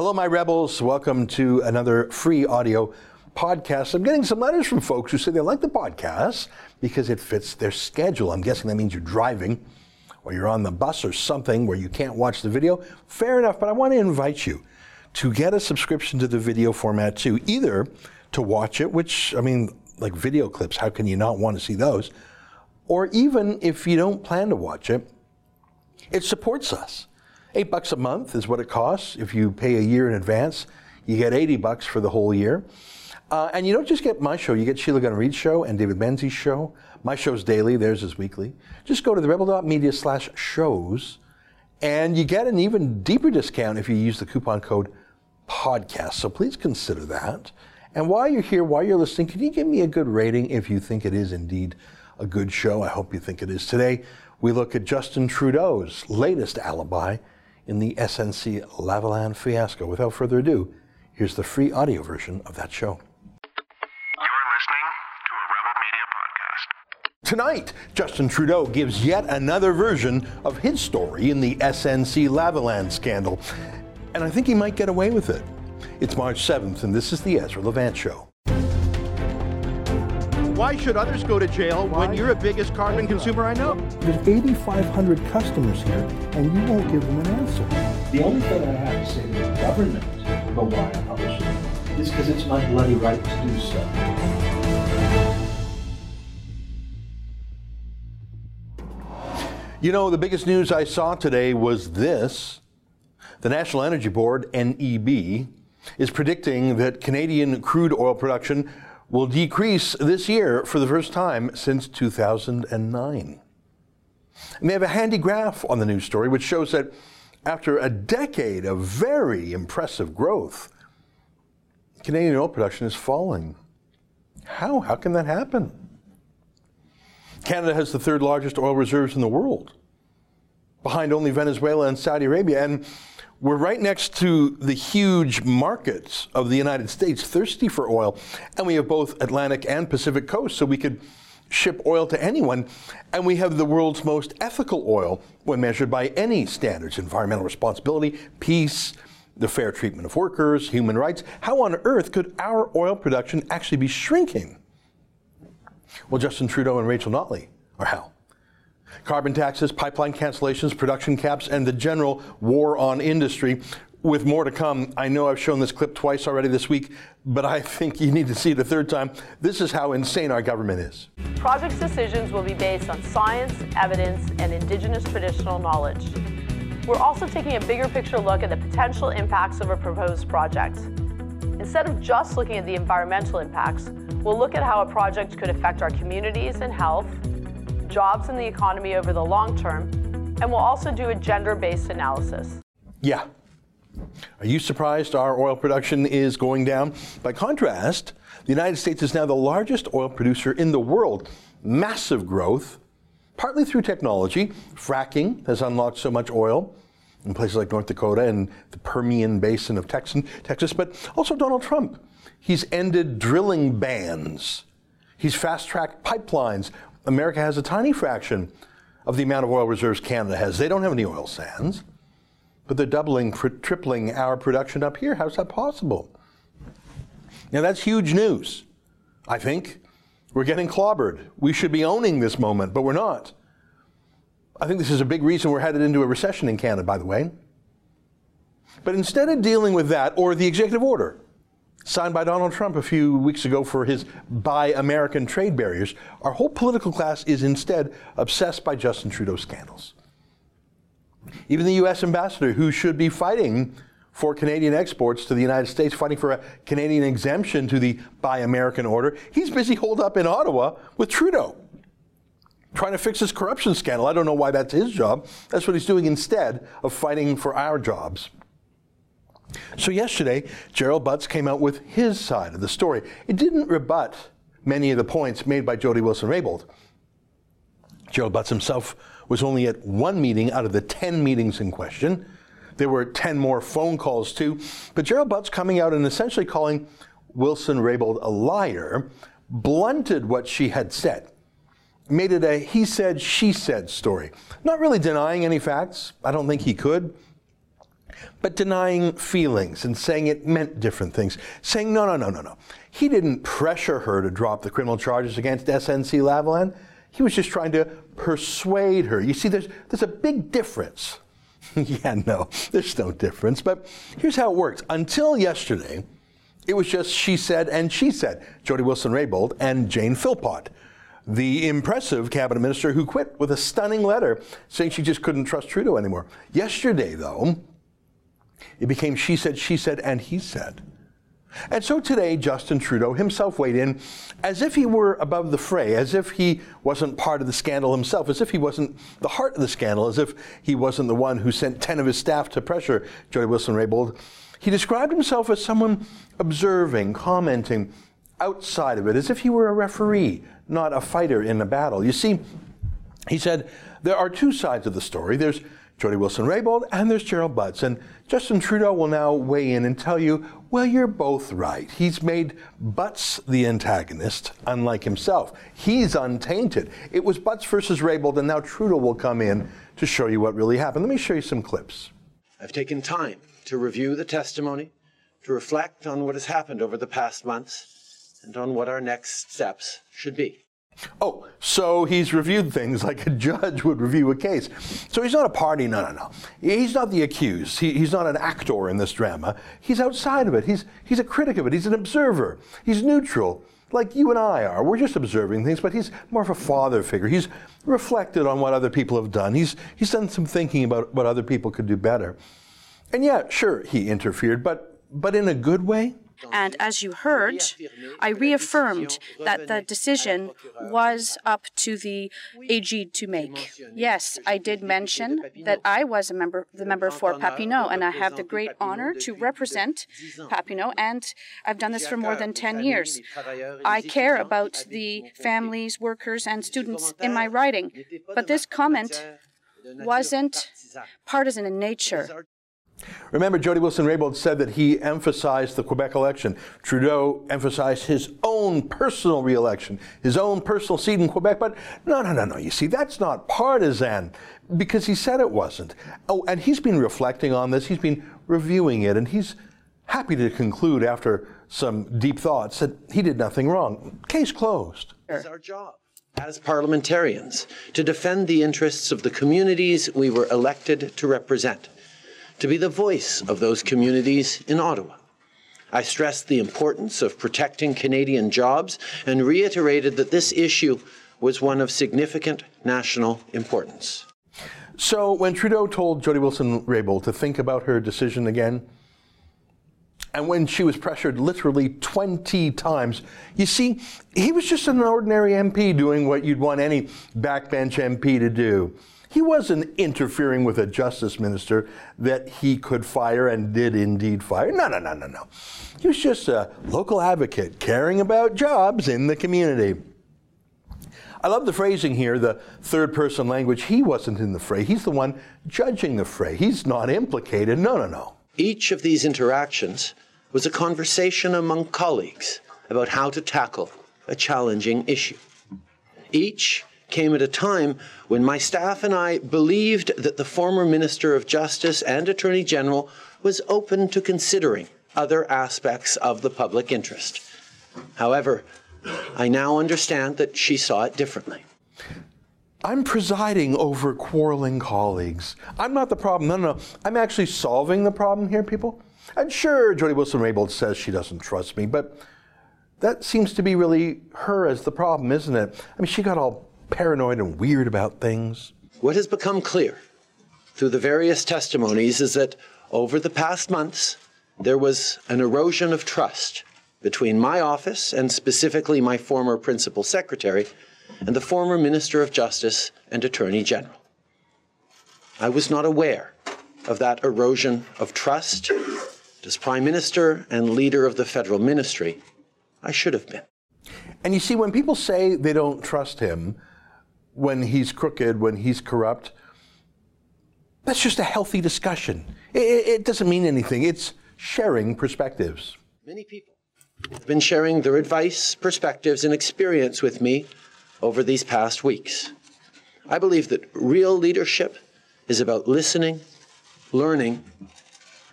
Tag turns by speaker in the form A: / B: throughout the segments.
A: Hello, my rebels. Welcome to another free audio podcast. I'm getting some letters from folks who say they like the podcast because it fits their schedule. I'm guessing that means you're driving or you're on the bus or something where you can't watch the video. Fair enough, but I want to invite you to get a subscription to the video format too, either to watch it, which, I mean, like video clips, how can you not want to see those? Or even if you don't plan to watch it, it supports us. Eight bucks a month is what it costs. If you pay a year in advance, you get 80 bucks for the whole year. Uh, and you don't just get my show, you get Sheila Gunn Reid's show and David Menzies' show. My show's daily, theirs is weekly. Just go to the rebel.media slash shows and you get an even deeper discount if you use the coupon code podcast. So please consider that. And while you're here, while you're listening, can you give me a good rating if you think it is indeed a good show? I hope you think it is. Today, we look at Justin Trudeau's latest alibi in the SNC Lavalin fiasco. Without further ado, here's the free audio version of that show.
B: You're listening to a Rebel Media podcast.
A: Tonight, Justin Trudeau gives yet another version of his story in the SNC Lavalin scandal. And I think he might get away with it. It's March 7th, and this is the Ezra Levant Show.
C: Why should others go to jail when you're the biggest carbon consumer I know?
D: There's 8,500 customers here, and you won't give them an answer.
E: The only thing I have to say to the government about why I publish it is because it's my bloody right to do so.
A: You know, the biggest news I saw today was this. The National Energy Board, NEB, is predicting that Canadian crude oil production will decrease this year for the first time since 2009. And they have a handy graph on the news story which shows that after a decade of very impressive growth, Canadian oil production is falling. How? How can that happen? Canada has the third largest oil reserves in the world, behind only Venezuela and Saudi Arabia. And we're right next to the huge markets of the United States, thirsty for oil. And we have both Atlantic and Pacific coasts, so we could ship oil to anyone. And we have the world's most ethical oil when measured by any standards environmental responsibility, peace, the fair treatment of workers, human rights. How on earth could our oil production actually be shrinking? Well, Justin Trudeau and Rachel Notley are how. Carbon taxes, pipeline cancellations, production caps, and the general war on industry. With more to come, I know I've shown this clip twice already this week, but I think you need to see it a third time. This is how insane our government is.
F: Project's decisions will be based on science, evidence, and Indigenous traditional knowledge. We're also taking a bigger picture look at the potential impacts of a proposed project. Instead of just looking at the environmental impacts, we'll look at how a project could affect our communities and health, jobs in the economy over the long term, and we'll also do a gender based analysis.
A: Yeah. Are you surprised our oil production is going down? By contrast, the United States is now the largest oil producer in the world. Massive growth, partly through technology. Fracking has unlocked so much oil in places like North Dakota and the Permian Basin of Texas, but also Donald Trump. He's ended drilling bans. He's fast tracked pipelines. America has a tiny fraction of the amount of oil reserves Canada has. They don't have any oil sands, but they're doubling, tri- tripling our production up here. How's that possible? Now, that's huge news, I think. We're getting clobbered. We should be owning this moment, but we're not. I think this is a big reason we're headed into a recession in Canada, by the way. But instead of dealing with that, or the executive order signed by Donald Trump a few weeks ago for his Buy American trade barriers, our whole political class is instead obsessed by Justin Trudeau scandals. Even the U.S. ambassador, who should be fighting for Canadian exports to the United States, fighting for a Canadian exemption to the Buy American order, he's busy holed up in Ottawa with Trudeau trying to fix his corruption scandal. I don't know why that's his job. That's what he's doing instead of fighting for our jobs. So, yesterday, Gerald Butts came out with his side of the story. It didn't rebut many of the points made by Jody Wilson Raybould. Gerald Butts himself was only at one meeting out of the 10 meetings in question. There were 10 more phone calls, too. But Gerald Butts coming out and essentially calling Wilson Raybould a liar blunted what she had said made it a he said, she said story. Not really denying any facts. I don't think he could. But denying feelings and saying it meant different things, saying, no, no, no, no, no. He didn't pressure her to drop the criminal charges against SNC Lavalin. He was just trying to persuade her. You see, there's, there's a big difference. yeah, no, there's no difference. But here's how it works. Until yesterday, it was just she said and she said, Jody Wilson-Raybould and Jane Philpott the impressive cabinet minister who quit with a stunning letter saying she just couldn't trust Trudeau anymore. Yesterday, though, it became she said, she said, and he said. And so today, Justin Trudeau himself weighed in as if he were above the fray, as if he wasn't part of the scandal himself, as if he wasn't the heart of the scandal, as if he wasn't the one who sent 10 of his staff to pressure Jody Wilson-Raybould. He described himself as someone observing, commenting outside of it, as if he were a referee, not a fighter in a battle. You see, he said, there are two sides of the story. There's Jody Wilson-Raybould and there's Gerald Butts. And Justin Trudeau will now weigh in and tell you, well, you're both right. He's made Butts the antagonist, unlike himself. He's untainted. It was Butts versus Raybould, and now Trudeau will come in to show you what really happened. Let me show you some clips.
G: I've taken time to review the testimony, to reflect on what has happened over the past months, and on what our next steps should be.
A: Oh, so he's reviewed things like a judge would review a case. So he's not a party, no, no, no. He's not the accused. He, he's not an actor in this drama. He's outside of it. He's, he's a critic of it. He's an observer. He's neutral, like you and I are. We're just observing things, but he's more of a father figure. He's reflected on what other people have done. He's, he's done some thinking about what other people could do better. And yeah, sure, he interfered, but, but in a good way.
H: And as you heard, I reaffirmed that the decision was up to the AG to make. Yes, I did mention that I was a member, the member for Papineau, and I have the great honor to represent Papineau, and I've done this for more than 10 years. I care about the families, workers, and students in my riding, but this comment wasn't partisan in nature.
A: Remember, Jody Wilson-Raybould said that he emphasized the Quebec election. Trudeau emphasized his own personal reelection, his own personal seat in Quebec. But no, no, no, no. You see, that's not partisan because he said it wasn't. Oh, and he's been reflecting on this. He's been reviewing it, and he's happy to conclude after some deep thoughts that he did nothing wrong. Case closed.
G: It's our job as parliamentarians to defend the interests of the communities we were elected to represent to be the voice of those communities in Ottawa. I stressed the importance of protecting Canadian jobs and reiterated that this issue was one of significant national importance.
A: So, when Trudeau told Jody Wilson Raybould to think about her decision again, and when she was pressured literally 20 times, you see, he was just an ordinary MP doing what you'd want any backbench MP to do. He wasn't interfering with a justice minister that he could fire and did indeed fire. No, no, no, no, no. He was just a local advocate caring about jobs in the community. I love the phrasing here, the third person language. He wasn't in the fray. He's the one judging the fray. He's not implicated. No, no, no.
G: Each of these interactions was a conversation among colleagues about how to tackle a challenging issue. Each came at a time when my staff and I believed that the former Minister of Justice and Attorney General was open to considering other aspects of the public interest. However, I now understand that she saw it differently.
A: I'm presiding over quarreling colleagues. I'm not the problem. No, no, no. I'm actually solving the problem here, people. And sure, Jody Wilson-Raybould says she doesn't trust me, but that seems to be really her as the problem, isn't it? I mean, she got all paranoid and weird about things.
G: What has become clear through the various testimonies is that over the past months, there was an erosion of trust between my office and specifically my former principal secretary and the former Minister of Justice and Attorney General. I was not aware of that erosion of trust. As Prime Minister and leader of the federal ministry, I should have been.
A: And you see, when people say they don't trust him, when he's crooked, when he's corrupt. That's just a healthy discussion. It, it, doesn't mean anything. It's sharing perspectives.
G: Many people have been sharing their advice, perspectives, and experience with me over these past weeks. I believe that real leadership is about listening, learning,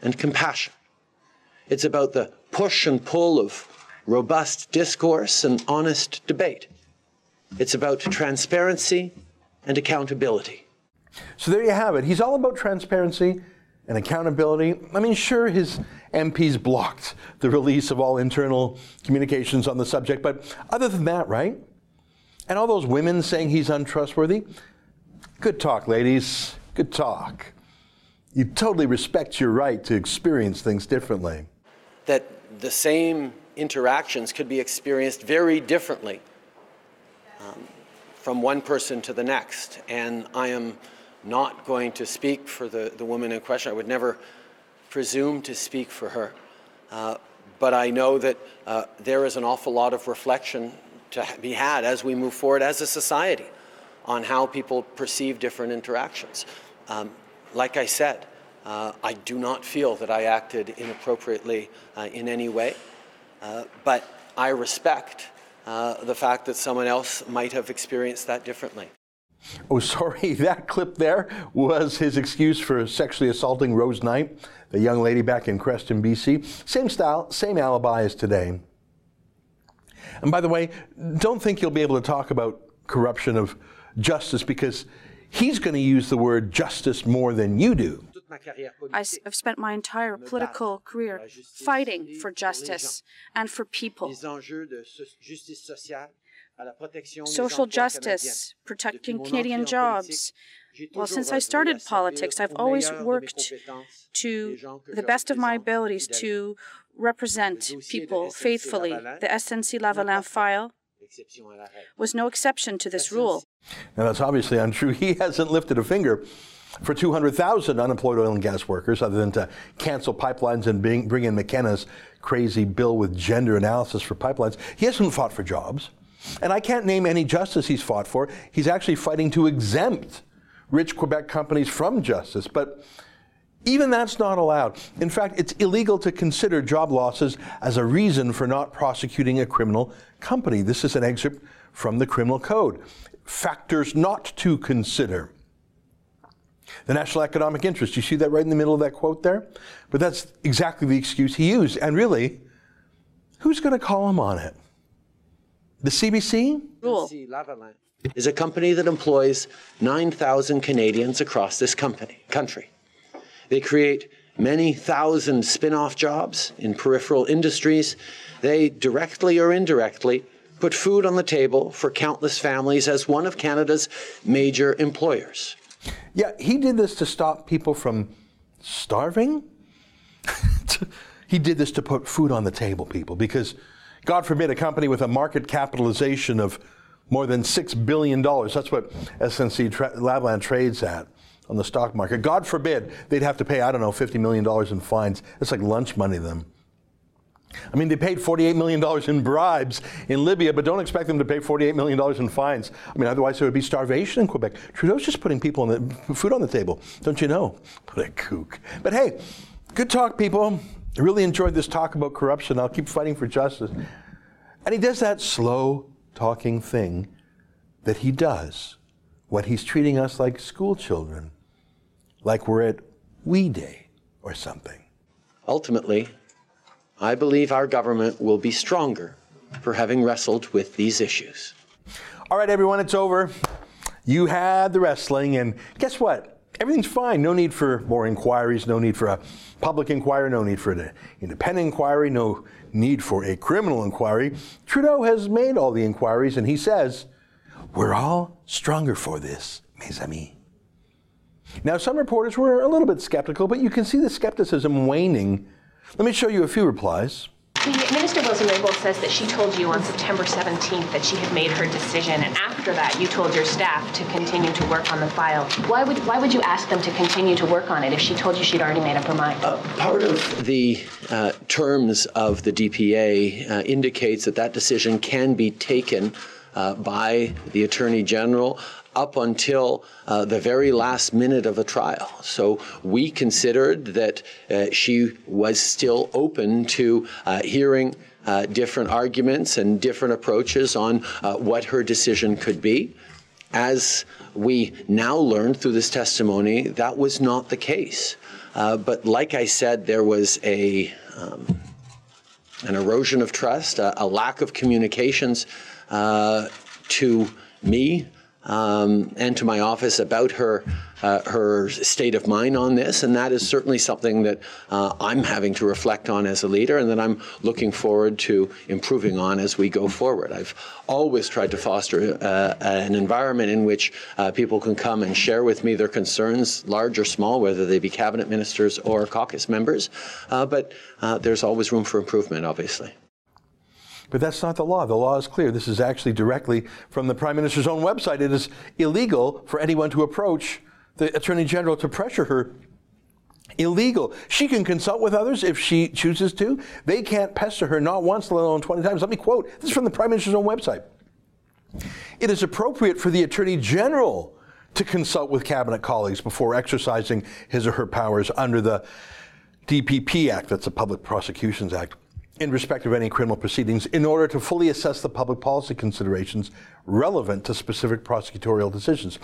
G: and compassion. It's about the push and pull of robust discourse and honest debate. It's about transparency and accountability.
A: So there you have it. He's all about transparency and accountability. I mean, sure, his MPs blocked the release of all internal communications on the subject, but other than that, right? And all those women saying he's untrustworthy, good talk, ladies. Good talk. You totally respect your right to experience things differently.
G: That the same interactions could be experienced very differently um, from one person to the next. And I am not going to speak for the, the woman in question. I would never presume to speak for her. Uh, but I know that uh, there is an awful lot of reflection to be had as we move forward as a society on how people perceive different interactions. Um, like I said, uh, I do not feel that I acted inappropriately uh, in any way, uh, but I respect uh, the fact that someone else might have experienced that differently.
A: Oh, sorry, that clip there was his excuse for sexually assaulting Rose Knight, the young lady back in Creston, BC. Same style, same alibi as today. And by the way, don't think you'll be able to talk about corruption of justice because he's going to use the word justice more than you do.
H: I've spent my entire political career fighting for justice and for people. Social justice, protecting Canadian jobs. Well, since I started politics, I've always worked to the best of my abilities to represent people faithfully. The SNC Lavalin file was no exception to this rule.
A: Now, that's obviously untrue. He hasn't lifted a finger for 200,000 unemployed oil and gas workers other than to cancel pipelines and bring, bring in McKenna's crazy bill with gender analysis for pipelines. He hasn't fought for jobs. And I can't name any justice he's fought for. He's actually fighting to exempt rich Quebec companies from justice. But even that's not allowed. In fact, it's illegal to consider job losses as a reason for not prosecuting a criminal company. This is an excerpt from the Criminal Code. Factors not to consider. The national economic interest. You see that right in the middle of that quote there? But that's exactly the excuse he used. And really, who's going to call him on it? The CBC?
H: Rule.
G: Is a company that employs 9,000 Canadians across this company, country. They create many thousand spin off jobs in peripheral industries. They directly or indirectly put food on the table for countless families as one of Canada's major employers.
A: Yeah, he did this to stop people from starving. he did this to put food on the table, people, because God forbid a company with a market capitalization of more than $6 billion, that's what SNC tra- Lavalin trades at on the stock market. God forbid they'd have to pay, I don't know, $50 million in fines. It's like lunch money to them. I mean, they paid $48 million in bribes in Libya, but don't expect them to pay $48 million in fines. I mean, otherwise there would be starvation in Quebec. Trudeau's just putting people on the food on the table, don't you know? What a kook. But hey, good talk, people. I really enjoyed this talk about corruption. I'll keep fighting for justice. And he does that slow talking thing that he does when he's treating us like school children, like we're at We Day or something.
G: Ultimately, I believe our government will be stronger for having wrestled with these issues.
A: All right, everyone, it's over. You had the wrestling, and guess what? Everything's fine. No need for more inquiries, no need for a public inquiry, no need for an independent inquiry, no need for a criminal inquiry. Trudeau has made all the inquiries, and he says, We're all stronger for this, mes amis. Now, some reporters were a little bit skeptical, but you can see the skepticism waning let me show you a few replies.
I: The Minister Wilson Raybould says that she told you on September 17th that she had made her decision, and after that, you told your staff to continue to work on the file. Why would why would you ask them to continue to work on it if she told you she'd already made up her mind?
G: Uh, part of the uh, terms of the DPA uh, indicates that that decision can be taken uh, by the Attorney General up until uh, the very last minute of a trial. So we considered that uh, she was still open to uh, hearing uh, different arguments and different approaches on uh, what her decision could be. As we now learned through this testimony, that was not the case. Uh, but like I said, there was a um, an erosion of trust, a, a lack of communications to me um, and to my office about her uh, her state of mind on this, and that is certainly something that uh, I'm having to reflect on as a leader, and that I'm looking forward to improving on as we go forward. I've always tried to foster uh, an environment in which uh, people can come and share with me their concerns, large or small, whether they be cabinet ministers or caucus members. Uh, but uh, there's always room for improvement, obviously.
A: But that's not the law. The law is clear. This is actually directly from the Prime Minister's own website. It is illegal for anyone to approach the Attorney General to pressure her. Illegal. She can consult with others if she chooses to. They can't pester her not once, let alone 20 times. Let me quote this is from the Prime Minister's own website. It is appropriate for the Attorney General to consult with cabinet colleagues before exercising his or her powers under the DPP Act, that's the Public Prosecutions Act, in respect of any criminal proceedings in order to fully assess the public policy considerations relevant to specific prosecutorial decisions.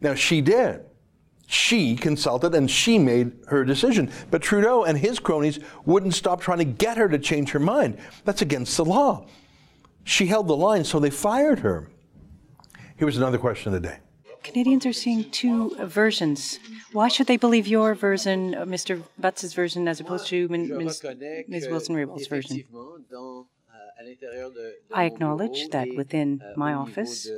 A: Now, she did. She consulted and she made her decision. But Trudeau and his cronies wouldn't stop trying to get her to change her mind. That's against the law. She held the line, so they fired her. Here was another question of the day.
J: Canadians are seeing two versions. Why should they believe your version, Mr. Butts' version, as opposed to Ms. Ms. Wilson-Raybould's version? I acknowledge that within my office,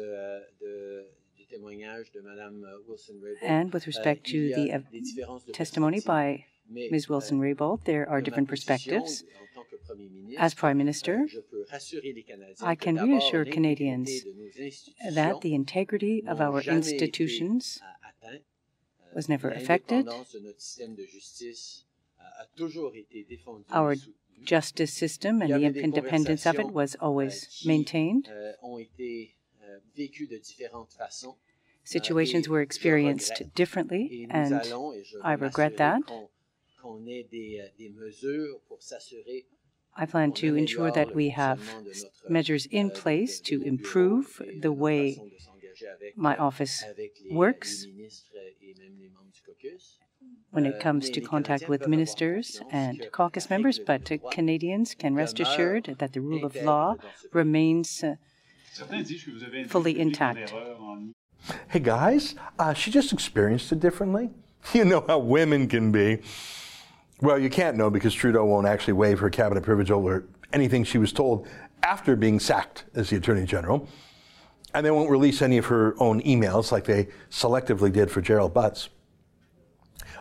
J: and with respect to the uh, testimony by Ms. Wilson-Raybould, there are different perspectives. As Prime Minister, I can reassure Canadians that the integrity of our institutions was never affected. Our justice system and the independence of it was always maintained. Situations were experienced differently, and I regret that. I plan to ensure that we have measures in place to improve the way my office works when it comes to contact with ministers and caucus members, but Canadians can rest assured that the rule of law remains uh, fully intact.
A: Hey guys, uh, she just experienced it differently. You know how women can be. Well, you can't know because Trudeau won't actually waive her cabinet privilege over anything she was told after being sacked as the Attorney General. And they won't release any of her own emails like they selectively did for Gerald Butts.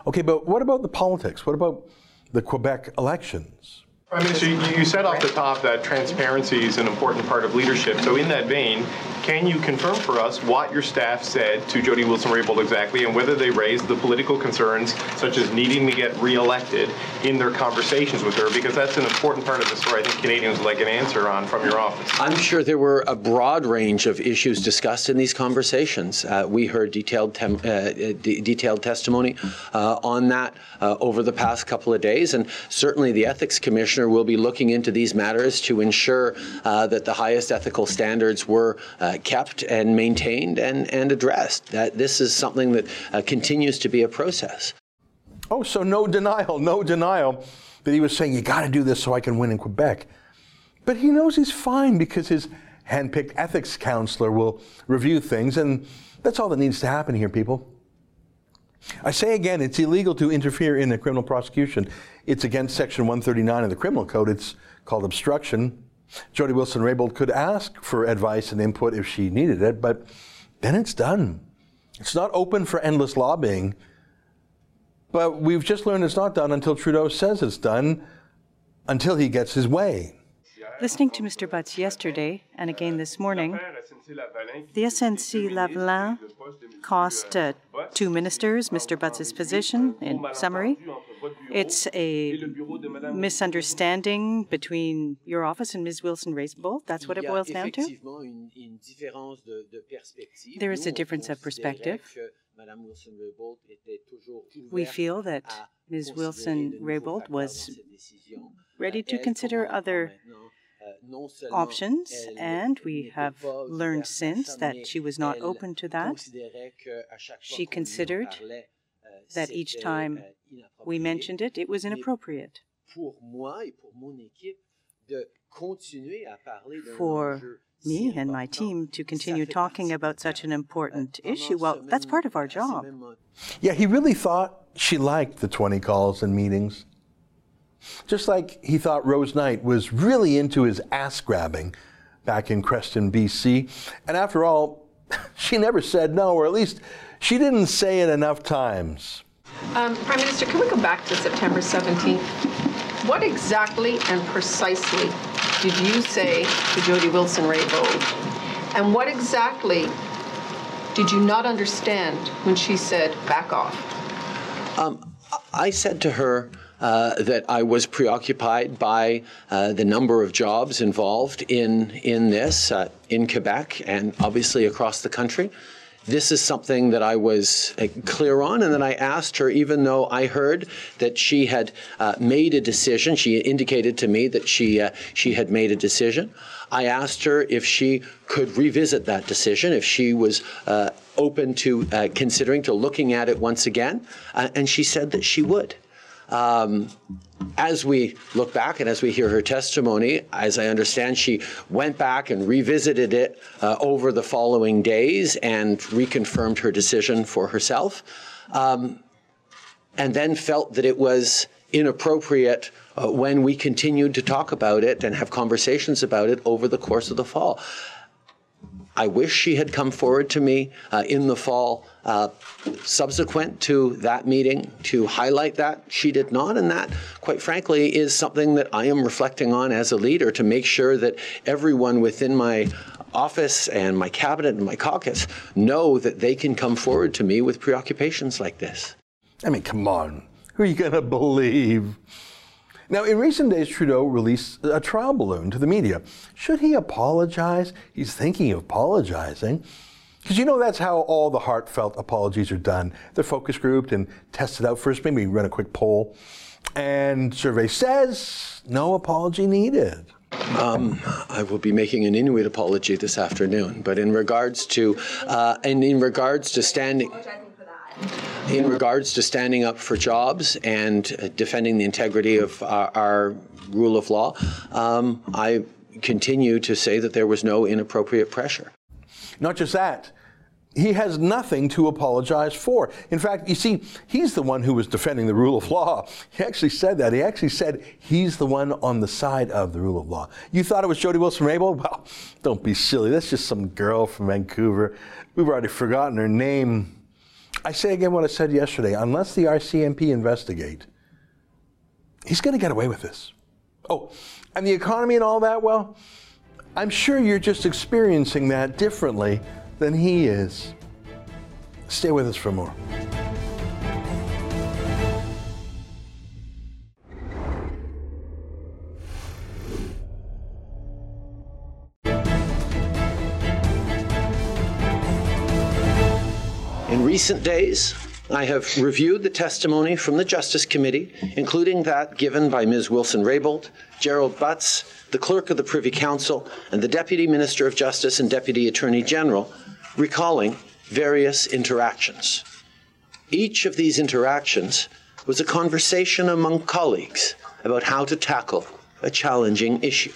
A: Okay, but what about the politics? What about the Quebec elections?
K: Prime Minister, you said off the top that transparency is an important part of leadership. So, in that vein, can you confirm for us what your staff said to Jody Wilson-Raybould exactly, and whether they raised the political concerns, such as needing to get re-elected, in their conversations with her? Because that's an important part of the story. I think Canadians would like an answer on from your office.
G: I'm sure there were a broad range of issues discussed in these conversations. Uh, we heard detailed uh, detailed testimony uh, on that uh, over the past couple of days, and certainly the ethics commissioner will be looking into these matters to ensure uh, that the highest ethical standards were uh, kept and maintained and, and addressed. That this is something that uh, continues to be a process.
A: Oh, so no denial, no denial that he was saying, you got to do this so I can win in Quebec. But he knows he's fine because his handpicked ethics counselor will review things, and that's all that needs to happen here, people. I say again, it's illegal to interfere in a criminal prosecution. It's against Section 139 of the Criminal Code. It's called obstruction. Jody Wilson Raybould could ask for advice and input if she needed it, but then it's done. It's not open for endless lobbying. But we've just learned it's not done until Trudeau says it's done, until he gets his way.
J: Listening to Mr. Butts yesterday and again this morning, the SNC Lavalin cost uh, two ministers Mr. Butts' position, in summary. It's a misunderstanding between your office and Ms. Wilson Raybould. That's what it boils down to? There is a difference of perspective. We feel that Ms. Wilson Raybould was ready to consider other options, and we have learned since that she was not open to that. She considered that each time we mentioned it, it was inappropriate. For me and my team to continue talking about such an important issue, well, that's part of our job.
A: Yeah, he really thought she liked the 20 calls and meetings. Just like he thought Rose Knight was really into his ass grabbing back in Creston, BC. And after all, she never said no, or at least she didn't say it enough times.
L: Um, Prime Minister, can we go back to September 17th? What exactly and precisely did you say to Jody Wilson-Raybould? And what exactly did you not understand when she said, back off?
G: Um, I said to her, uh, that I was preoccupied by uh, the number of jobs involved in in this uh, in Quebec and obviously across the country. This is something that I was uh, clear on, and then I asked her, even though I heard that she had uh, made a decision, she indicated to me that she she had made a decision. I asked her if she could revisit that decision, if she was open to considering to looking at it once again, and she said that she would. Um, as we look back and as we hear her testimony, as I understand, she went back and revisited it uh, over the following days and reconfirmed her decision for herself, um, and then felt that it was inappropriate uh, when we continued to talk about it and have conversations about it over the course of the fall. I wish she had come forward to me uh, in the fall uh, subsequent to that meeting to highlight that. She did not, and that, quite frankly, is something that I am reflecting on as a leader to make sure that everyone within my office and my cabinet and my caucus know that they can come forward to me with preoccupations like this.
A: I mean, come on. Who are you going to believe? Now, in recent days, Trudeau released a trial balloon to the media. Should he apologize? He's thinking of apologizing. Because you know that's how all the heartfelt apologies are done. They're focus grouped and tested out first. Maybe run a quick poll. And survey says no apology needed.
G: Um, I will be making an Inuit apology this afternoon. But in regards to, uh, and in regards to standing in regards to standing up for jobs and uh, defending the integrity of our, our rule of law, um, I continue to say that there was no inappropriate pressure.
A: Not just that. He has nothing to apologize for. In fact, you see, he's the one who was defending the rule of law. He actually said that. He actually said he's the one on the side of the rule of law. You thought it was Jody Wilson-Raybould? Well, don't be silly. That's just some girl from Vancouver. We've already forgotten her name. I say again what I said yesterday unless the RCMP investigate, he's going to get away with this. Oh, and the economy and all that, well, I'm sure you're just experiencing that differently than he is. Stay with us for more.
G: In recent days, I have reviewed the testimony from the Justice Committee, including that given by Ms. Wilson Raybould, Gerald Butts, the Clerk of the Privy Council, and the Deputy Minister of Justice and Deputy Attorney General, recalling various interactions. Each of these interactions was a conversation among colleagues about how to tackle a challenging issue.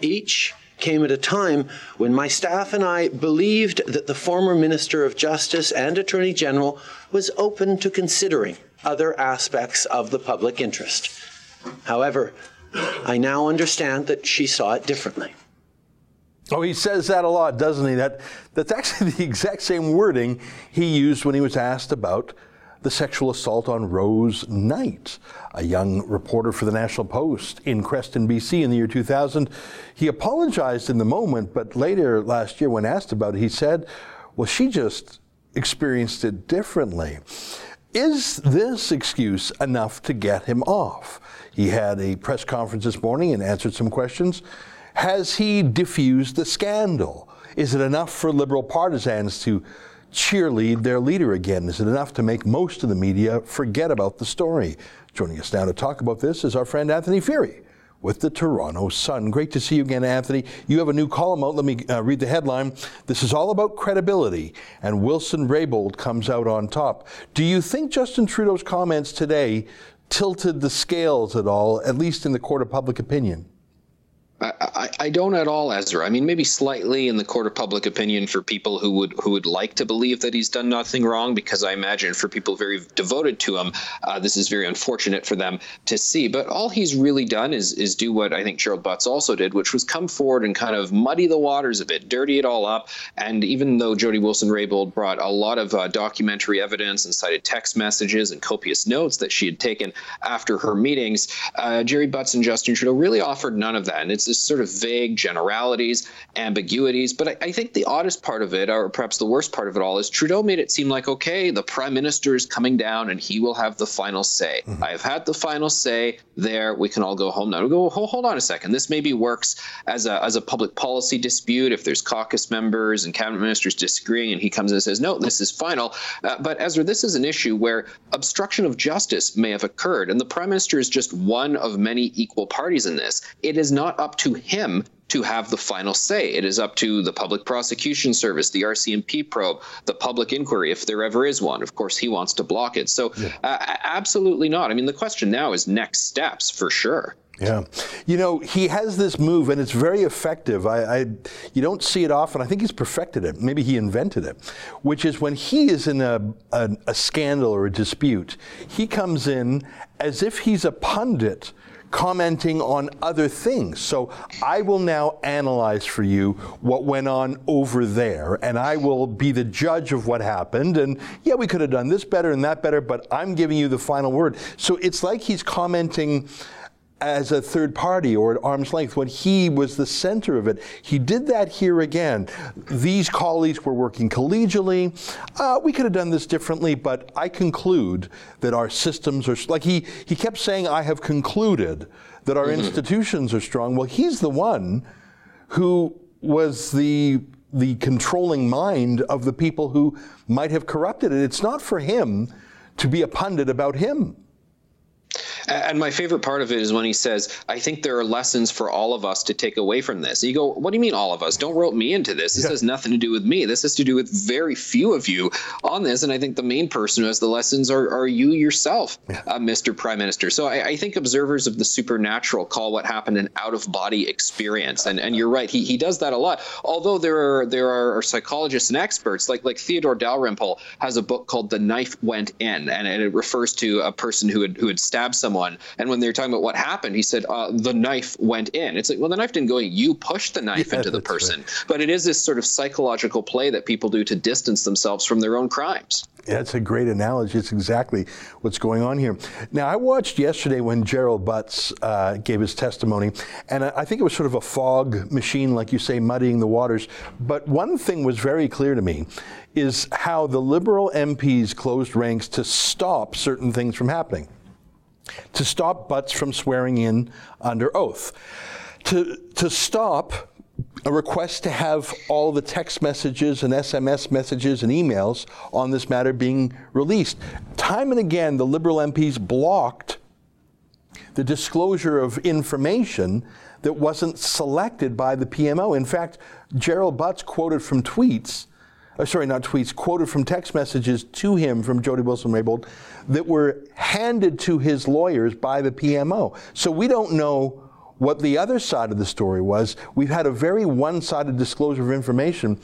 G: Each came at a time when my staff and I believed that the former Minister of Justice and Attorney General was open to considering other aspects of the public interest. However, I now understand that she saw it differently.
A: Oh, he says that a lot, doesn't he? That, that's actually the exact same wording he used when he was asked about the sexual assault on Rose Knight, a young reporter for the National Post in Creston, BC in the year 2000. He apologized in the moment, but later last year, when asked about it, he said, Well, she just experienced it differently. Is this excuse enough to get him off? He had a press conference this morning and answered some questions. Has he diffused the scandal? Is it enough for liberal partisans to cheerlead their leader again? Is it enough to make most of the media forget about the story? Joining us now to talk about this is our friend Anthony Furey, with the Toronto Sun. Great to see you again, Anthony. You have a new column out. Let me uh, read the headline. This is all about credibility, and Wilson Raybould comes out on top. Do you think Justin Trudeau's comments today tilted the scales at all, at least in the court of public opinion?
M: I, I, don't at all, Ezra. I mean, maybe slightly in the court of public opinion for people who would who would like to believe that he's done nothing wrong, because I imagine for people very devoted to him, uh, this is very unfortunate for them to see. But all he's really done is is do what I think Gerald Butts also did, which was come forward and kind of muddy the waters a bit, dirty it all up. And even though Jody Wilson-Raybould brought a lot of uh, documentary evidence and cited text messages and copious notes that she had taken after her meetings, uh, Gerry Butts and Justin Trudeau really offered none of that. And it's sort of vague generalities, ambiguities. But I, I, think the oddest part of it, or perhaps the worst part of it all, is Trudeau made it seem like, okay, the prime minister is coming down and he will have the final say. Mm-hmm. I have had the final say there. We can all go home now. We go, hold, hold on a second. This maybe works as a, as a public policy dispute if there's caucus members and cabinet ministers disagreeing and he comes in and says, no, this is final. Uh, but Ezra, this is an issue where obstruction of justice may have occurred. And the prime minister is just one of many equal parties in this. It is not up to him to have the final say. It is up to the Public Prosecution Service, the RCMP probe, the public inquiry, if there ever is one. Of course, he wants to block it. So, yeah. uh, absolutely not. I mean, the question now is next steps for sure.
A: Yeah, you know he has this move, and it's very effective. I, I, you don't see it often. I think he's perfected it. Maybe he invented it, which is when he is in a, a, a scandal or a dispute, he comes in as if he's a pundit commenting on other things. So I will now analyze for you what went on over there, and I will be the judge of what happened. And yeah, we could have done this better and that better, but I'm giving you the final word. So it's like he's commenting as a third party or at arm's length when he was the center of it. He did that here again. These colleagues were working collegially. Uh, we could have done this differently, but I conclude that our systems are like he he kept saying, "I have concluded that our mm-hmm. institutions are strong." Well, he's the one who was the the controlling mind of the people who might have corrupted it. It's not for him to be a pundit about him.
M: And my favorite part of it is when he says, I think there are lessons for all of us to take away from this. you go, What do you mean, all of us? Don't rope me into this. This yeah. has nothing to do with me. This has to do with very few of you on this. And I think the main person who has the lessons are, are you yourself, yeah. uh, Mr. Prime Minister. So I, I, think observers of the supernatural call what happened an out of body experience. And and you're right, he, he does that a lot. Although there are there are psychologists and experts, like like Theodore Dalrymple has a book called The Knife Went In, and, and it refers to a person who had who had stabbed someone someone. And when they were talking about what happened, he said, uh, the knife went in. It's like, well, the knife didn't go in. You pushed the knife yeah, into the person. Right. But it is this sort of psychological play that people do to distance themselves from their own crimes.
A: That's a great analogy. It's exactly what's going on here. Now, I watched yesterday when Gerald Butts uh, gave his testimony, and I think it was sort of a fog machine, like you say, muddying the waters. But one thing was very clear to me is how the Liberal MPs closed ranks to stop certain things from happening to stop Butts from swearing in under oath, to, to stop a request to have all the text messages and SMS messages and emails on this matter being released. Time and again, the Liberal MPs blocked the disclosure of information that wasn't selected by the PMO. In fact, Gerald Butts quoted from tweets uh, sorry, not tweets, quoted from text messages to him from Jody Wilson-Raybould that were handed to his lawyers by the PMO. So we don't know what the other side of the story was. We've had a very one-sided disclosure of information.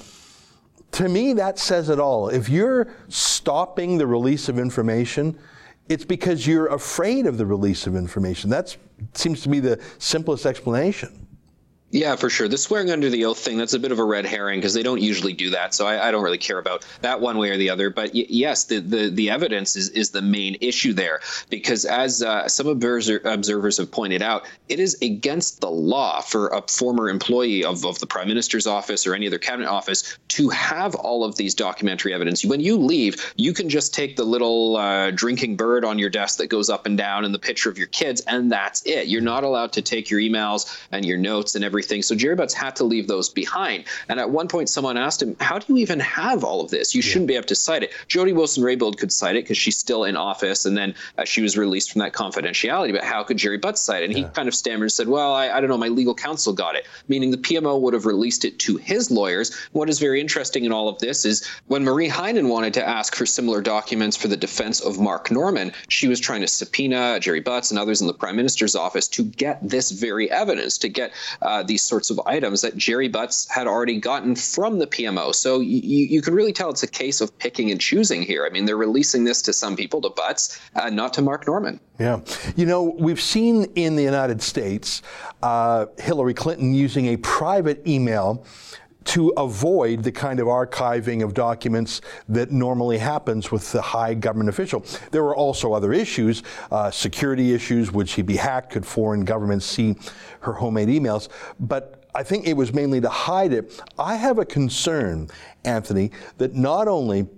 A: To me, that says it all. If you're stopping the release of information, it's because you're afraid of the release of information. That seems to be the simplest explanation.
M: Yeah, for sure. The swearing under the oath thing, that's a bit of a red herring because they don't usually do that. So I, I, don't really care about that one way or the other. But y- yes, the, the, the evidence is, is the main issue there because as uh, some observer, observers have pointed out, it is against the law for a former employee of, of the prime minister's office or any other cabinet office to have all of these documentary evidence. When you leave, you can just take the little uh, drinking bird on your desk that goes up and down and the picture of your kids, and that's it. You're not allowed to take your emails and your notes and everything everything. So Gerry Butts had to leave those behind. And at one point, someone asked him, How do you even have all of this? You yeah. shouldn't be able to cite it. Jody Wilson Raybould could cite it because she's still in office. And then uh, she was released from that confidentiality. But how could Gerry Butts cite it? And yeah. he kind of stammered and said, Well, I, I don't know. My legal counsel got it, meaning the PMO would have released it to his lawyers. What is very interesting in all of this is when Marie Henein wanted to ask for similar documents for the defense of Mark Norman, she was trying to subpoena Gerry Butts and others in the prime minister's office to get this very evidence, to get uh, these sorts of items that Gerry Butts had already gotten from the PMO. So you, you can really tell it's a case of picking and choosing here. I mean, they're releasing this to some people, to Butts, uh, not to Mark Norman.
A: Yeah. You know, we've seen in the United States uh, Hillary Clinton using a private email to avoid the kind of archiving of documents that normally happens with the high government official. There were also other issues, uh, security issues. Would she be hacked? Could foreign governments see her homemade emails? But I think it was mainly to hide it. I have a concern, Anthony, that not only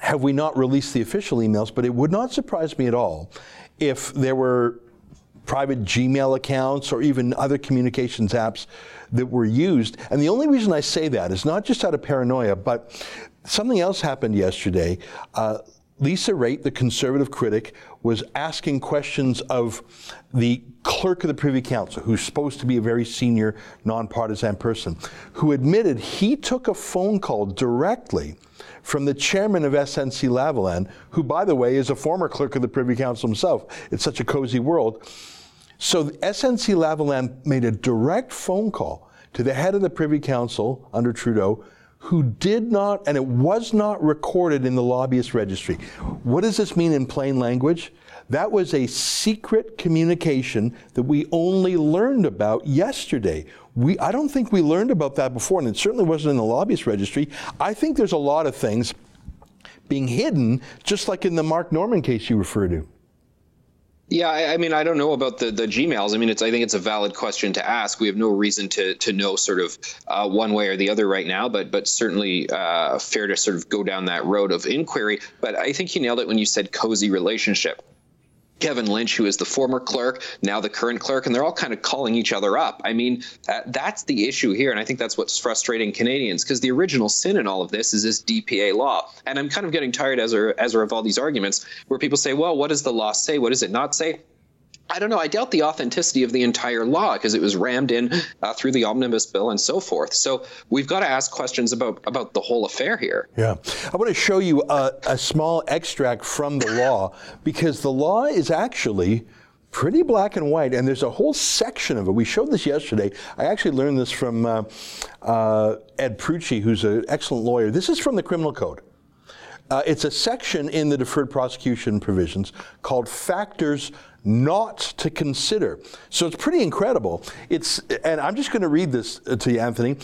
A: have we not released the official emails, but it would not surprise me at all if there were private Gmail accounts or even other communications apps that were used. And the only reason I say that is not just out of paranoia, but something else happened yesterday. Uh, Lisa Raitt, the conservative critic, was asking questions of the clerk of the Privy Council, who's supposed to be a very senior, nonpartisan person, who admitted he took a phone call directly from the chairman of SNC Lavalin, who, by the way, is a former clerk of the Privy Council himself. It's such a cozy world. So SNC Lavalin made a direct phone call to the head of the Privy Council under Trudeau who did not, and it was not recorded in the lobbyist registry. What does this mean in plain language? That was a secret communication that we only learned about yesterday. We, I don't think we learned about that before, and it certainly wasn't in the lobbyist registry. I think there's a lot of things being hidden, just like in the Mark Norman case you refer to.
M: Yeah, I, I, mean, I don't know about the, the Gmails. I mean, it's I think it's a valid question to ask. We have no reason to to know sort of uh, one way or the other right now, but but certainly uh, fair to sort of go down that road of inquiry. But I think you nailed it when you said cozy relationship. Kevin Lynch, who is the former clerk, now the current clerk, and they're all kind of calling each other up. I mean, that's the issue here, and I think that's what's frustrating Canadians because the original sin in all of this is this DPA law, and I'm kind of getting tired as a as a of all these arguments where people say, well, what does the law say? What does it not say? I don't know. I doubt the authenticity of the entire law because it was rammed in uh, through the omnibus bill and so forth. So we've got to ask questions about about the whole affair here.
A: Yeah, I want to show you a, a small extract from the law because the law is actually pretty black and white, and there's a whole section of it. We showed this yesterday. I actually learned this from uh, uh, Ed Prutschi, who's an excellent lawyer. This is from the criminal code. Uh, it's a section in the deferred prosecution provisions called factors not to consider. So it's pretty incredible. It's, and I'm just going to read this uh, to you, Anthony.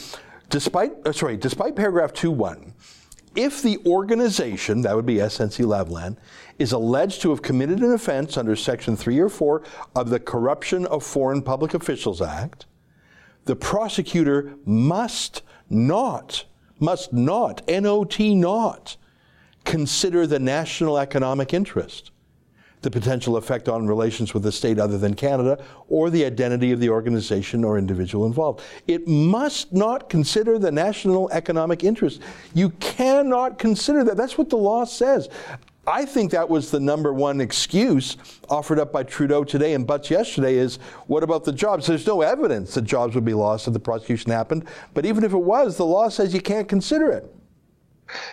A: Despite, uh, sorry, despite paragraph 2.1, if the organization, that would be SNC Lavalin, is alleged to have committed an offense under section 3 or 4 of the Corruption of Foreign Public Officials Act, the prosecutor must not, must not, N-O-T not, consider the national economic interest the potential effect on relations with a state other than Canada, or the identity of the organization or individual involved. It must not consider the national economic interest. You cannot consider that. That's what the law says. I think that was the number one excuse offered up by Trudeau today and Butts yesterday is what about the jobs? There's no evidence that jobs would be lost if the prosecution happened, but even if it was, the law says you can't consider it.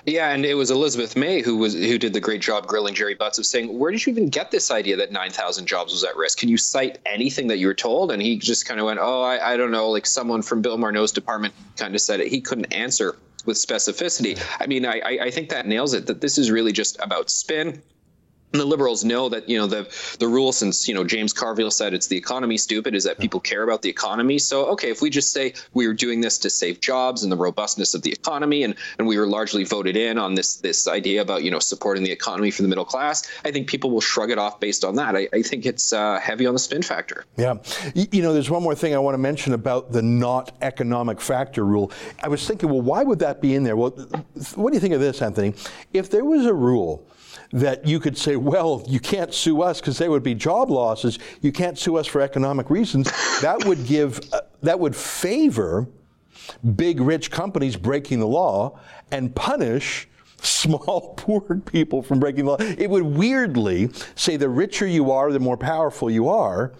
M: Yeah, and it was Elizabeth May who was who did the great job grilling Gerry Butts of saying, "Where did you even get this idea that nine thousand jobs was at risk? Can you cite anything that you were told?" And he just kind of went, "Oh, I, I don't know." Like someone from Bill Morneau's department kind of said it. He couldn't answer with specificity. I mean, I I think that nails it. That this is really just about spin the liberals know that you know the the rule since you know James Carville said it's the economy stupid is that people care about the economy. So okay, if we just say we are doing this to save jobs and the robustness of the economy, and and we were largely voted in on this this idea about you know supporting the economy for the middle class, I think people will shrug it off based on that. I, I think it's uh, heavy on the spin factor.
A: Yeah, you know, there's one more thing I want to mention about the not economic factor rule. I was thinking, well, why would that be in there? Well, what do you think of this, Anthony? If there was a rule that you could say, well, you can't sue us because there would be job losses. You can't sue us for economic reasons. That would give uh, that would favor big rich companies breaking the law and punish small poor people from breaking the law. It would weirdly say the richer you are, the more powerful you are,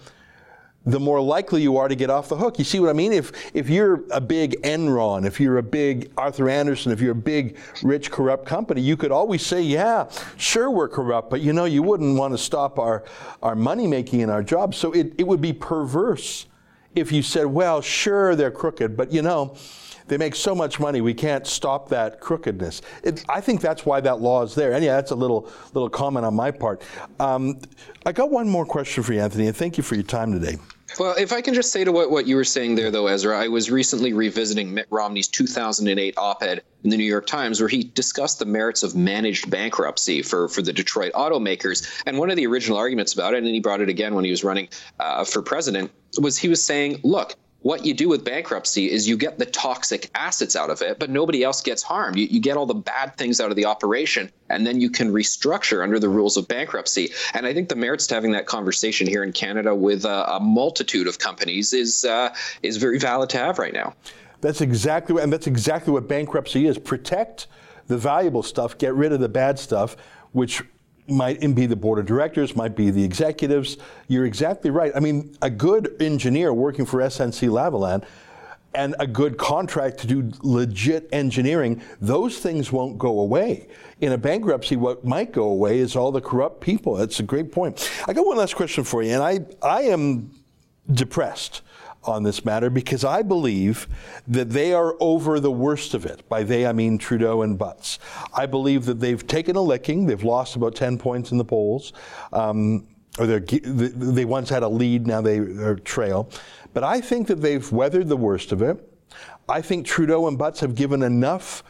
A: the more likely you are to get off the hook. You see what I mean? If if you're a big Enron, if you're a big Arthur Andersen, if you're a big rich corrupt company, you could always say, "Yeah, sure we're corrupt, but you know you wouldn't want to stop our our money making and our jobs." So it, it would be perverse if you said, "Well, sure they're crooked, but you know." They make so much money, we can't stop that crookedness. It, I think that's why that law is there. And yeah, that's a little little comment on my part. Um, I got one more question for you, Anthony, and thank you for your time today.
M: Well, if I can just say to what, what you were saying there, though, Ezra, I was recently revisiting Mitt Romney's 2008 op ed in the New York Times where he discussed the merits of managed bankruptcy for, for the Detroit automakers. And one of the original arguments about it, and he brought it again when he was running uh, for president, was he was saying, look, what you do with bankruptcy is you get the toxic assets out of it, but nobody else gets harmed. You, you, get all the bad things out of the operation, and then you can restructure under the rules of bankruptcy. And I think the merits to having that conversation here in Canada with a, a multitude of companies is uh, is very valid to have right now.
A: That's exactly, and that's exactly what bankruptcy is: protect the valuable stuff, get rid of the bad stuff, which might be the board of directors, might be the executives. You're exactly right. I mean, a good engineer working for SNC Lavalin and a good contract to do legit engineering, those things won't go away. In a bankruptcy, what might go away is all the corrupt people. That's a great point. I got one last question for you, and I, I am depressed on this matter because I believe that they are over the worst of it. By they, I mean Trudeau and Butts. I believe that they've taken a licking. They've lost about 10 points in the polls. Um, or they once had a lead, now they are trail. But I think that they've weathered the worst of it. I think Trudeau and Butts have given enough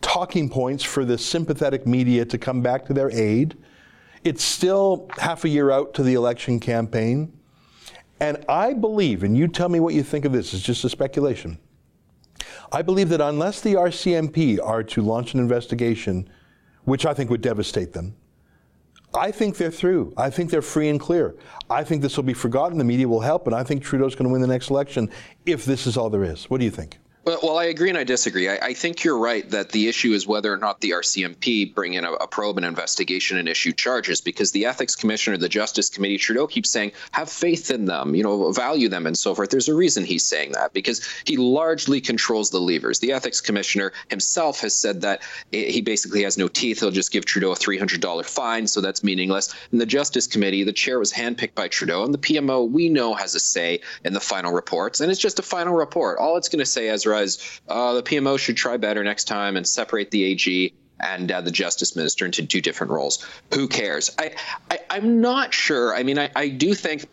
A: talking points for the sympathetic media to come back to their aid. It's still half a year out to the election campaign. And I believe, and you tell me what you think of this, it's just a speculation. I believe that unless the RCMP are to launch an investigation, which I think would devastate them, I think they're through. I think they're free and clear. I think this will be forgotten. The media will help, and I think Trudeau's going to win the next election if this is all there is. What do you think?
M: Well, I agree and I disagree. I, I, think you're right that the issue is whether or not the RCMP bring in a, a, probe and investigation and issue charges, because the ethics commissioner, the Justice Committee, Trudeau keeps saying, have faith in them, you know, value them and so forth. There's a reason he's saying that, because he largely controls the levers. The ethics commissioner himself has said that he basically has no teeth. He'll just give Trudeau a $300 fine, so that's meaningless. And the Justice Committee, the chair was handpicked by Trudeau, and the PMO, we know, has a say in the final reports. And it's just a final report. All it's going to say, Ezra, uh, the PMO should try better next time and separate the AG and uh, the justice minister into two different roles. Who cares? I, I am not sure. I mean, I, I do think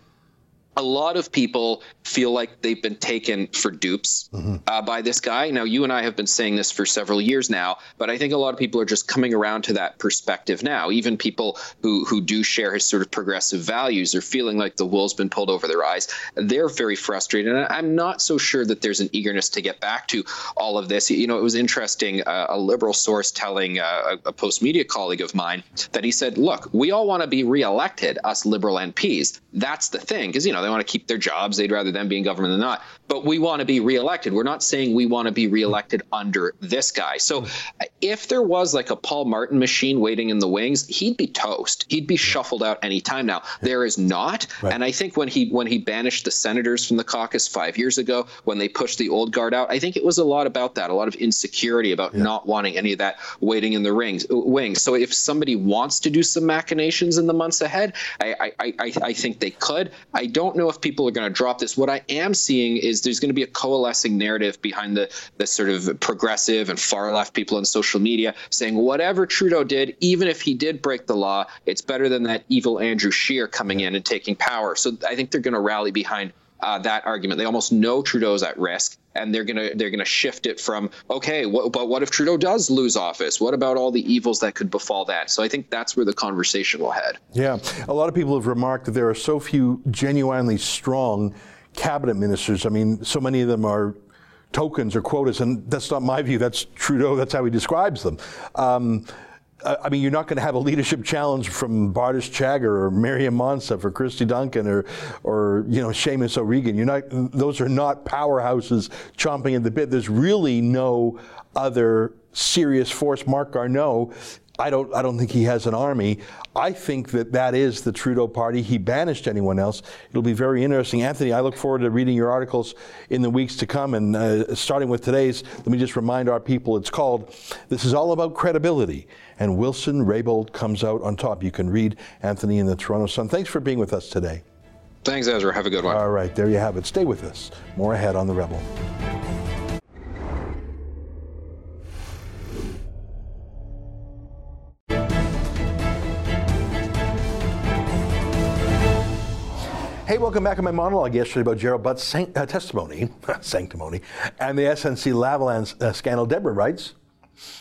M: a lot of people feel like they've been taken for dupes mm-hmm. uh, by this guy. Now, you and I have been saying this for several years now, but I think a lot of people are just coming around to that perspective now. Even people who who do share his sort of progressive values are feeling like the wool's been pulled over their eyes. They're very frustrated, and I'm not so sure that there's an eagerness to get back to all of this. You know, it was interesting. Uh, a liberal source telling uh, a, a Postmedia colleague of mine that he said, "Look, we all want to be reelected, us liberal MPs. That's the thing, because you know." They want to keep their jobs. They'd rather them be in government than not. But we want to be reelected. We're not saying we want to be reelected under this guy. So if there was like a Paul Martin machine waiting in the wings, he'd be toast. He'd be shuffled out any time now. There is not. Right. And I think when he when he banished the senators from the caucus five years ago, when they pushed the old guard out, I think it was a lot about that, a lot of insecurity about yeah. not wanting any of that waiting in the rings uh, wings. So if somebody wants to do some machinations in the months ahead, I I, I, I think they could. I don't know if people are going to drop this. What I am seeing is there's going to be a coalescing narrative behind the, the sort of progressive and far left people on social media saying whatever Trudeau did, even if he did break the law, it's better than that evil Andrew Scheer coming in and taking power. So I think they're going to rally behind uh, that argument. They almost know Trudeau's at risk, and they're gonna they're gonna shift it from okay, but what if Trudeau does lose office? What about all the evils that could befall that? So I think that's where the conversation will head.
A: Yeah, a lot of people have remarked that there are so few genuinely strong cabinet ministers. I mean, so many of them are tokens or quotas, and that's not my view. That's Trudeau. That's how he describes them. Um, I mean, you're not going to have a leadership challenge from Bardish Chagger or Maryam Monsef or Christy Duncan or, or you know, Seamus O'Regan. You're not; those are not powerhouses chomping at the bit. There's really no other serious force. Marc Garneau I don't, I don't think he has an army. I think that that is the Trudeau party. He banished anyone else. It'll be very interesting. Anthony, I look forward to reading your articles in the weeks to come. And uh, starting with today's, let me just remind our people it's called This is All About Credibility. And Wilson Raybould comes out on top. You can read Anthony in the Toronto Sun. Thanks for being with us today.
M: Thanks, Ezra. Have a good one.
A: All right, there you have it. Stay with us. More ahead on The Rebel. Hey, welcome back to my monologue yesterday about Gerald Butt's san- uh, testimony, sanctimony, and the SNC Lavalin uh, scandal. Deborah writes,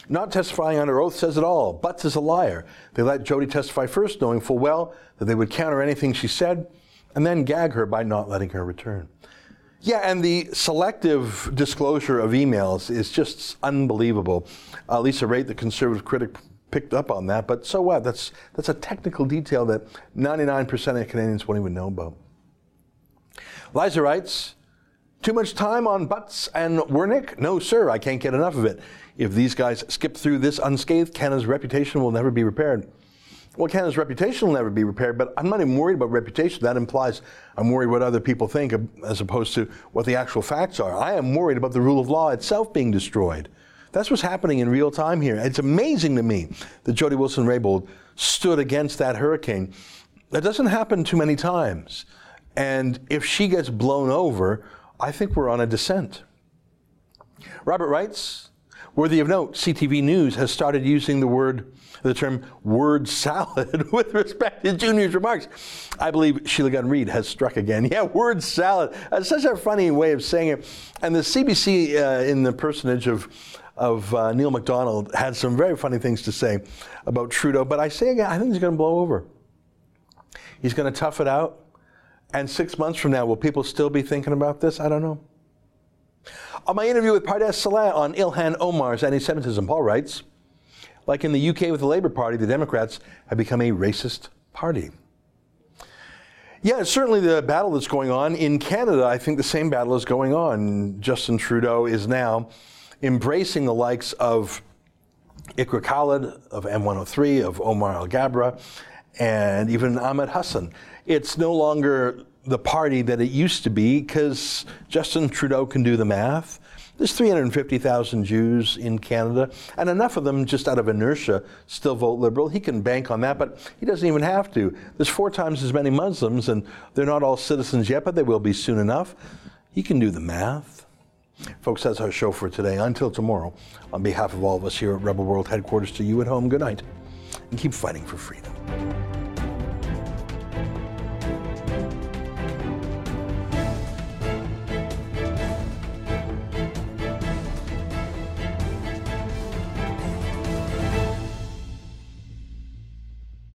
A: not testifying under oath says it all. Butts is a liar. They let Jody testify first, knowing full well that they would counter anything she said, and then gag her by not letting her return. Yeah, and the selective disclosure of emails is just unbelievable. Uh, Lisa Raitt, the conservative critic, picked up on that, but so what? That's, that's a technical detail that 99% of Canadians won't even know about. Liza writes, too much time on Butts and Wernick? No, sir, I can't get enough of it. If these guys skip through this unscathed, Canada's reputation will never be repaired. Well, Canada's reputation will never be repaired, but I'm not even worried about reputation. That implies I'm worried what other people think as opposed to what the actual facts are. I am worried about the rule of law itself being destroyed. That's what's happening in real time here. It's amazing to me that Jody Wilson Raybould stood against that hurricane. That doesn't happen too many times. And if she gets blown over, I think we're on a descent. Robert writes, worthy of note, CTV News has started using the word, the term word salad with respect to Junior's remarks. I believe Sheila Gunn Reid has struck again. Yeah, word salad. That's such a funny way of saying it. And the CBC, uh, in the personage of of uh, Neil Macdonald, had some very funny things to say about Trudeau. But I say again, I think he's going to blow over. He's going to tough it out. And six months from now, will people still be thinking about this? I don't know. On my interview with Pardes Seleh on Ilhan Omar's anti Semitism, Paul writes Like in the UK with the Labour Party, the Democrats have become a racist party. Yeah, certainly the battle that's going on. In Canada, I think the same battle is going on. Justin Trudeau is now embracing the likes of Iqra Khalid, of M103, of Omar Alghabra, and even Ahmed Hussen it's no longer the party that it used to be because Justin Trudeau can do the math. There's 350,000 Jews in Canada, and enough of them, just out of inertia, still vote Liberal. He can bank on that, but he doesn't even have to. There's four times as many Muslims, and they're not all citizens yet, but they will be soon enough. He can do the math. Folks, that's our show for today. Until tomorrow, on behalf of all of us here at Rebel World Headquarters, to you at home, good night, and keep fighting for freedom.